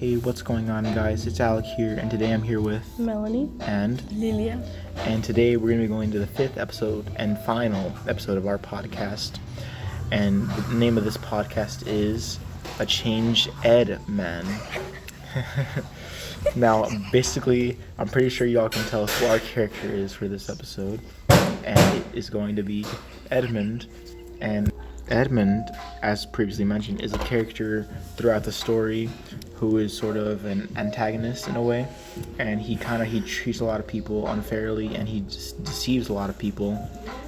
Hey, what's going on, guys? It's Alec here, and today I'm here with Melanie. and Lilia. and today we're gonna be going to the fifth episode and final episode of our podcast. And the name of this podcast is A Change Ed Man. now, basically, I'm pretty sure y'all can tell who our character is for this episode, and it is going to be Edmund. And Edmund, as previously mentioned, is a character throughout the story who is sort of an antagonist in a way, and he kind of he treats a lot of people unfairly and he deceives a lot of people.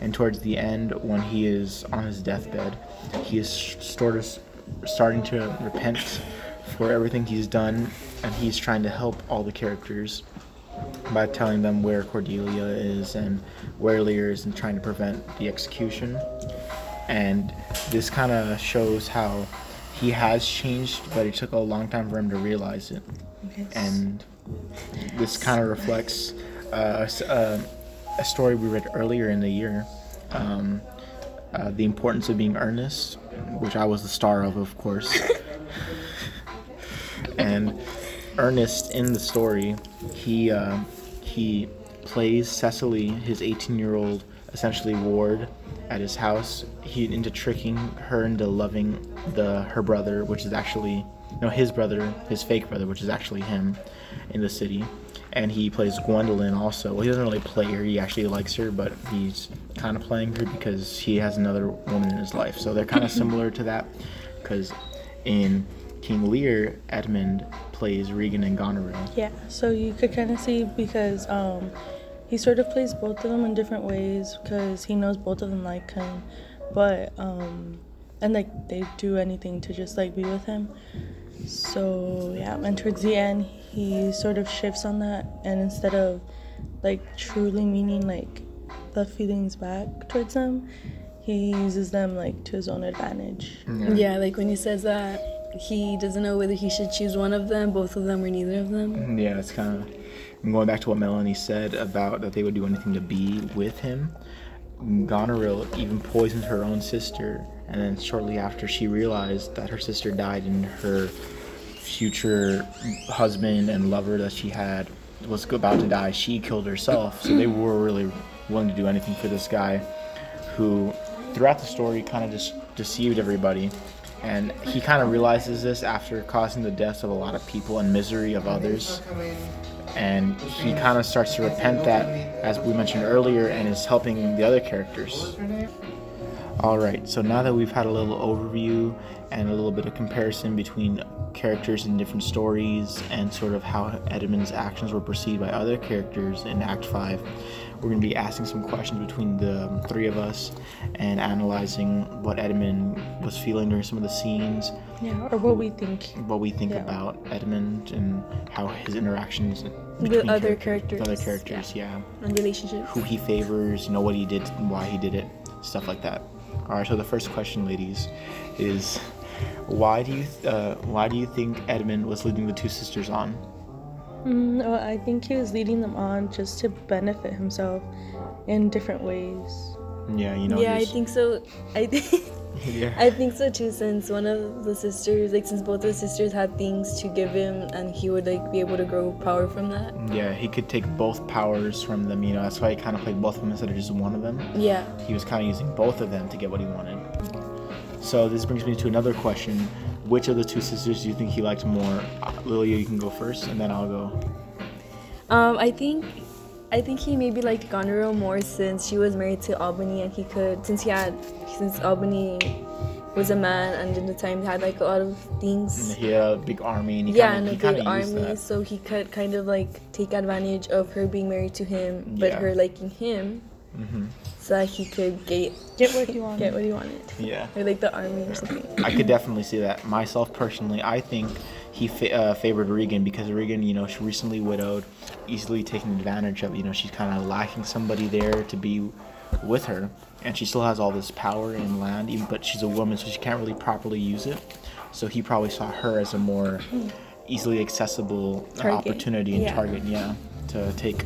And towards the end, when he is on his deathbed, he is sort of starting to repent for everything he's done, and he's trying to help all the characters by telling them where Cordelia is and where Lear is and trying to prevent the execution. And this kind of shows how he has changed, but it took a long time for him to realize it. And this kind of reflects uh, a uh, a story we read earlier in the year. Um, uh, the importance of being earnest, which I was the star of, of course. and Ernest in the story, he uh, he plays Cecily, his 18-year-old essentially ward, at his house. He into tricking her into loving the her brother, which is actually no his brother, his fake brother, which is actually him, in the city. And he plays Gwendolyn also. Well, he doesn't really play her. He actually likes her, but he's kind of playing her because he has another woman in his life. So they're kind of similar to that, because in King Lear, Edmund plays Regan and Goneril. Yeah, so you could kind of see because um, he sort of plays both of them in different ways because he knows both of them like him, but um, and like they do anything to just like be with him. So yeah, and towards the end, he sort of shifts on that, and instead of like truly meaning like the feelings back towards them, he uses them like to his own advantage. Yeah. like when he says that he doesn't know whether he should choose one of them, both of them, or neither of them. Yeah, it's kind of. I'm going back to what Melanie said about that they would do anything to be with him. Goneril even poisoned her own sister, and then shortly after she realized that her sister died and her future husband and lover that she had was about to die, she killed herself. So they were really willing to do anything for this guy who, throughout the story, kind of just deceived everybody. And he kind of realizes this after causing the deaths of a lot of people and misery of others and he kind of starts to repent that as we mentioned earlier and is helping the other characters. All right so now that we've had a little overview and a little bit of comparison between characters in different stories and sort of how edmund's actions were perceived by other characters in act 5 we're going to be asking some questions between the um, three of us and analyzing what edmund was feeling during some of the scenes Yeah, or what we think. what we think Yeah. about Edmund and how his interactions With other characters- other characters, yeah. And relationships. who he favors, you know what he did, and why he did it, stuff like that. All right, so the first question, ladies, is why do you uh, why do you think Edmund was leading the two sisters on? Mm, well, I think he was leading them on just to benefit himself in different ways. Yeah, you know. yeah, I think so. I think. Yeah. I think so too. Since one of the sisters, like since both of the sisters had things to give him, and he would like be able to grow power from that. yeah, he could take both powers from them. You know, that's why he kind of played both of them instead of just one of them. Yeah. he was kind of using both of them to get what he wanted. So this brings me to another question: Which of the two sisters do you think he liked more? Lilia, you can go first, and then I'll go. Um, I think, I think he maybe liked Goneril more since she was married to Albany, and he could since he had since Albany was a man, and in the time he had like a lot of things. And he had a big army, and he Yeah, kind and a big army, so he could kind of like take advantage of her being married to him, but Yeah. her liking him, hmm so that he could get Get what he wanted. get what he wanted, Yeah, or like the army or something. I could definitely see that. Myself personally, I think he fa- uh, favored Regan because Regan, you know, she recently widowed, easily taken advantage of. You know, she's kind of lacking somebody there to be with her, and she still has all this power and land, even but she's a woman, so she can't really properly use it. So he probably saw her as a more easily accessible uh, Target. opportunity and Yeah. target, yeah, to take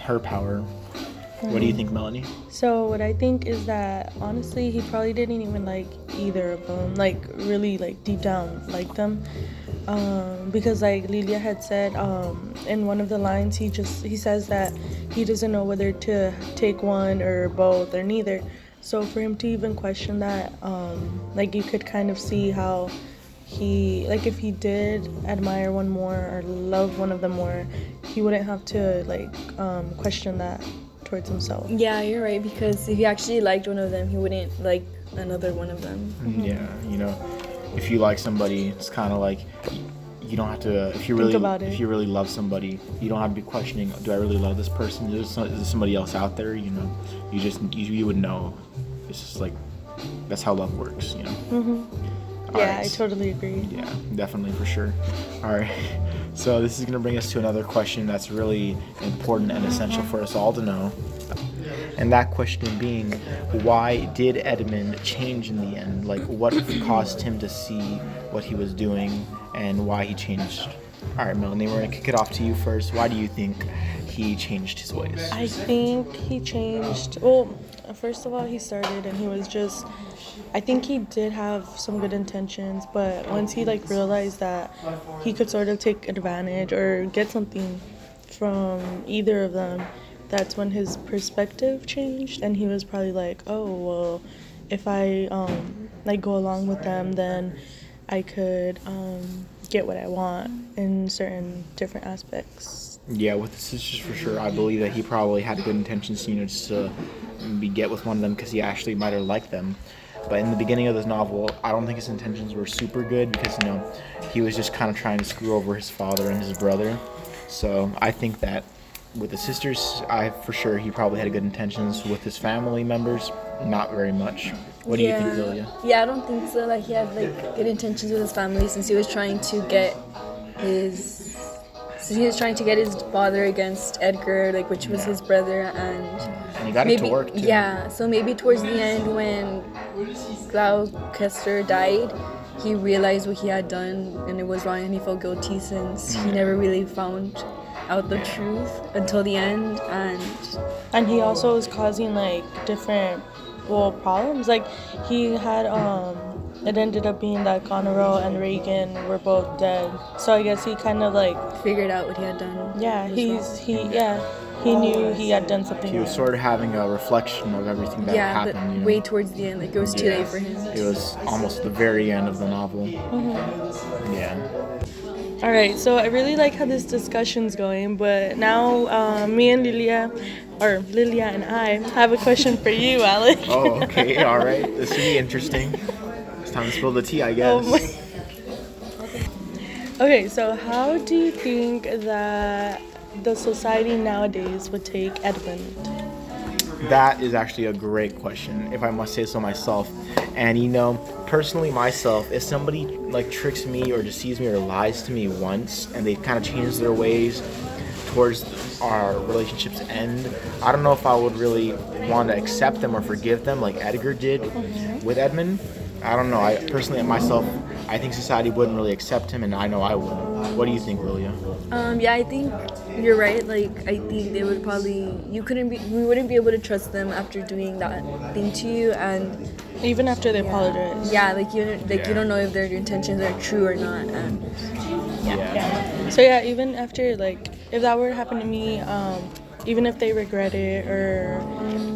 her power. What do you think, Melanie? So what I think is that honestly, he probably didn't even like either of them. Like really, like deep down, like them. um, because like Lilia had said um, in one of the lines, he just he says that he doesn't know whether to take one or both or neither. So for him to even question that, um, like you could kind of see how he like if he did admire one more or love one of them more, he wouldn't have to like um, question that towards himself. Yeah, you're right because if he actually liked one of them, he wouldn't like another one of them. Yeah, you know, if you like somebody, it's kind of like you don't have to. If you really, about if you really love somebody, you don't have to be questioning. Do I really love this person? Is there, some, is there somebody else out there? You know, you just you, you would know. It's just like that's how love works. You know. Mm-hmm. Yeah, right. I totally agree. Yeah, definitely for sure. All right. So this is going to bring us to another question that's really important and essential for us all to know. And that question being, why did Edmund change in the end? Like, what caused him to see what he was doing and why he changed? All right, Melanie, we're going to kick it off to you first. Why do you think he changed his ways? I think he changed. Well, first of all, he started and he was just. I think he did have some good intentions, but once he like realized that he could sort of take advantage or get something from either of them, that's when his perspective changed, and he was probably like, "Oh well, if I um like go along with them, then I could um get what I want in certain different aspects." Yeah, with the sisters for sure. I believe that he probably had good intentions, you know, just to be get with one of them because he actually might have liked them. But in the beginning of this novel, I don't think his intentions were super good because you know he was just kind of trying to screw over his father and his brother. So I think that with the sisters, I for sure he probably had good intentions. With his family members, not very much. What do yeah. you think, Lilia? Yeah, I don't think so. Like he had like good intentions with his family since he was trying to get his since he was trying to get his father against Edgar, like which was his brother, and And he got it maybe to work too. yeah. So maybe towards the end when Gloucester died, he realized what he had done and it was wrong, and he felt guilty since he never really found out the truth until the end, and and he also was causing like different well problems like he had um it ended up being that Goneril and Regan were both dead so I guess he kind of like figured out what he had done. yeah he's wrong. he yeah he knew he had done something He was wrong. sort of having a reflection of everything that yeah, happened. but you know? way towards the end, like it was too Yeah. late for him. It was almost the very end of the novel. Mm-hmm. Yeah. all right so I really like how this discussion's going but now um, me and Lilia or Lilia and I have a question for you Alec Oh, okay. All right. This will be interesting. Time to spill the tea, I oh guess. Oh my- Okay, so how do you think that the society nowadays would take Edmund? That is actually a great question, if I must say so myself. And you know, personally myself, if somebody like tricks me or deceives me or lies to me once and they kind of change their ways towards our relationship's end, I don't know if I would really want to accept them or forgive them like Edgar did with Edmund. I don't know. I personally myself, I think society wouldn't really accept him, and I know I wouldn't. What do you think, Lilia? Um, yeah, I think you're right. Like, I think they would probably you couldn't be we wouldn't be able to trust them after doing that thing to you, and Even after they apologize. yeah, like you don't- like you don't know if their intentions are true or not, and Yeah. So yeah, even after like if that were to happen to me, um, even if they regret it or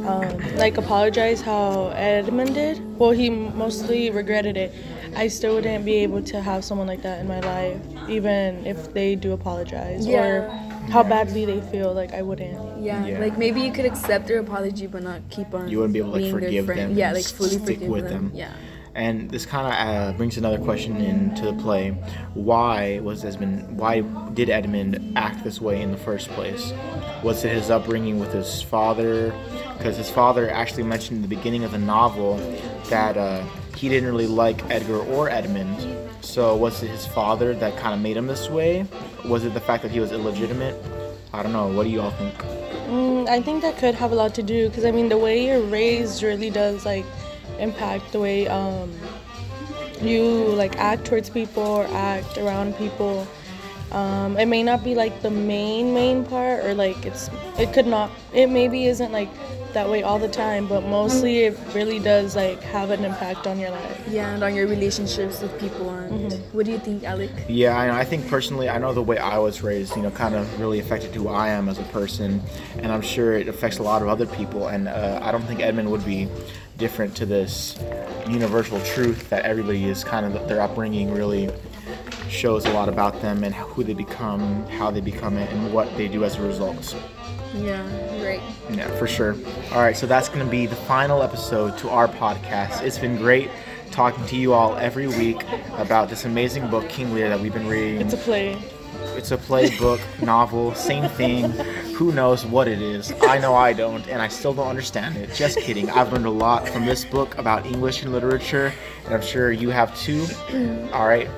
um, like apologize how Edmund did, well he mostly regretted it. I still wouldn't be able to have someone like that in my life, even if they do apologize or how badly they feel. Like I wouldn't. yeah, Yeah. like maybe you could accept their apology but not keep on. You wouldn't be able to like, being their forgive friend. them. Yeah, like fully stick forgive with them. them. Yeah. And this kind of uh, brings another question into the play: Why was Esmond? Why did Edmund act this way in the first place? Was it his upbringing with his father? Because his father actually mentioned in the beginning of the novel that uh, he didn't really like Edgar or Edmund. So was it his father that kind of made him this way? Was it the fact that he was illegitimate? I don't know. What do you all think? Mm, I think that could have a lot to do because I mean the way you're raised really does like impact the way um, you like act towards people or act around people. Um, it may not be like the main main part or like it's it could not it maybe isn't like that way all the time, but mostly it really does like have an impact on your life. Yeah, and on your relationships with people. And what do you think, Alec? Yeah, I, I think personally, I know the way I was raised, you know, kind of really affected who I am as a person, and I'm sure it affects a lot of other people. And uh, I don't think Edmund would be different to this universal truth that everybody is kind of their upbringing really shows a lot about them and who they become, how they become it, and what they do as a result. Yeah, right. Yeah, for sure. All right, so that's going to be the final episode to our podcast. It's been great talking to you all every week about this amazing book, King Lear, that we've been reading. It's a play. It's a play, book, novel, same thing. Who knows what it is? I know I don't, and I still don't understand it. Just kidding. I've learned a lot from this book about English and literature, and I'm sure you have too. Mm. All right,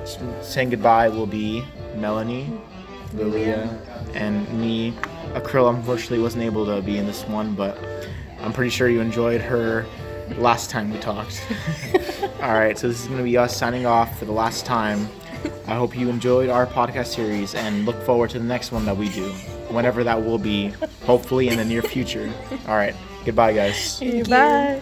saying goodbye will be Melanie, Lilia, and me. Akryl unfortunately wasn't able to be in this one, but I'm pretty sure you enjoyed her last time we talked. All right, so this is going to be us signing off for the last time. I hope you enjoyed our podcast series and look forward to the next one that we do, whenever that will be, hopefully in the near future. All right, goodbye, guys. Bye.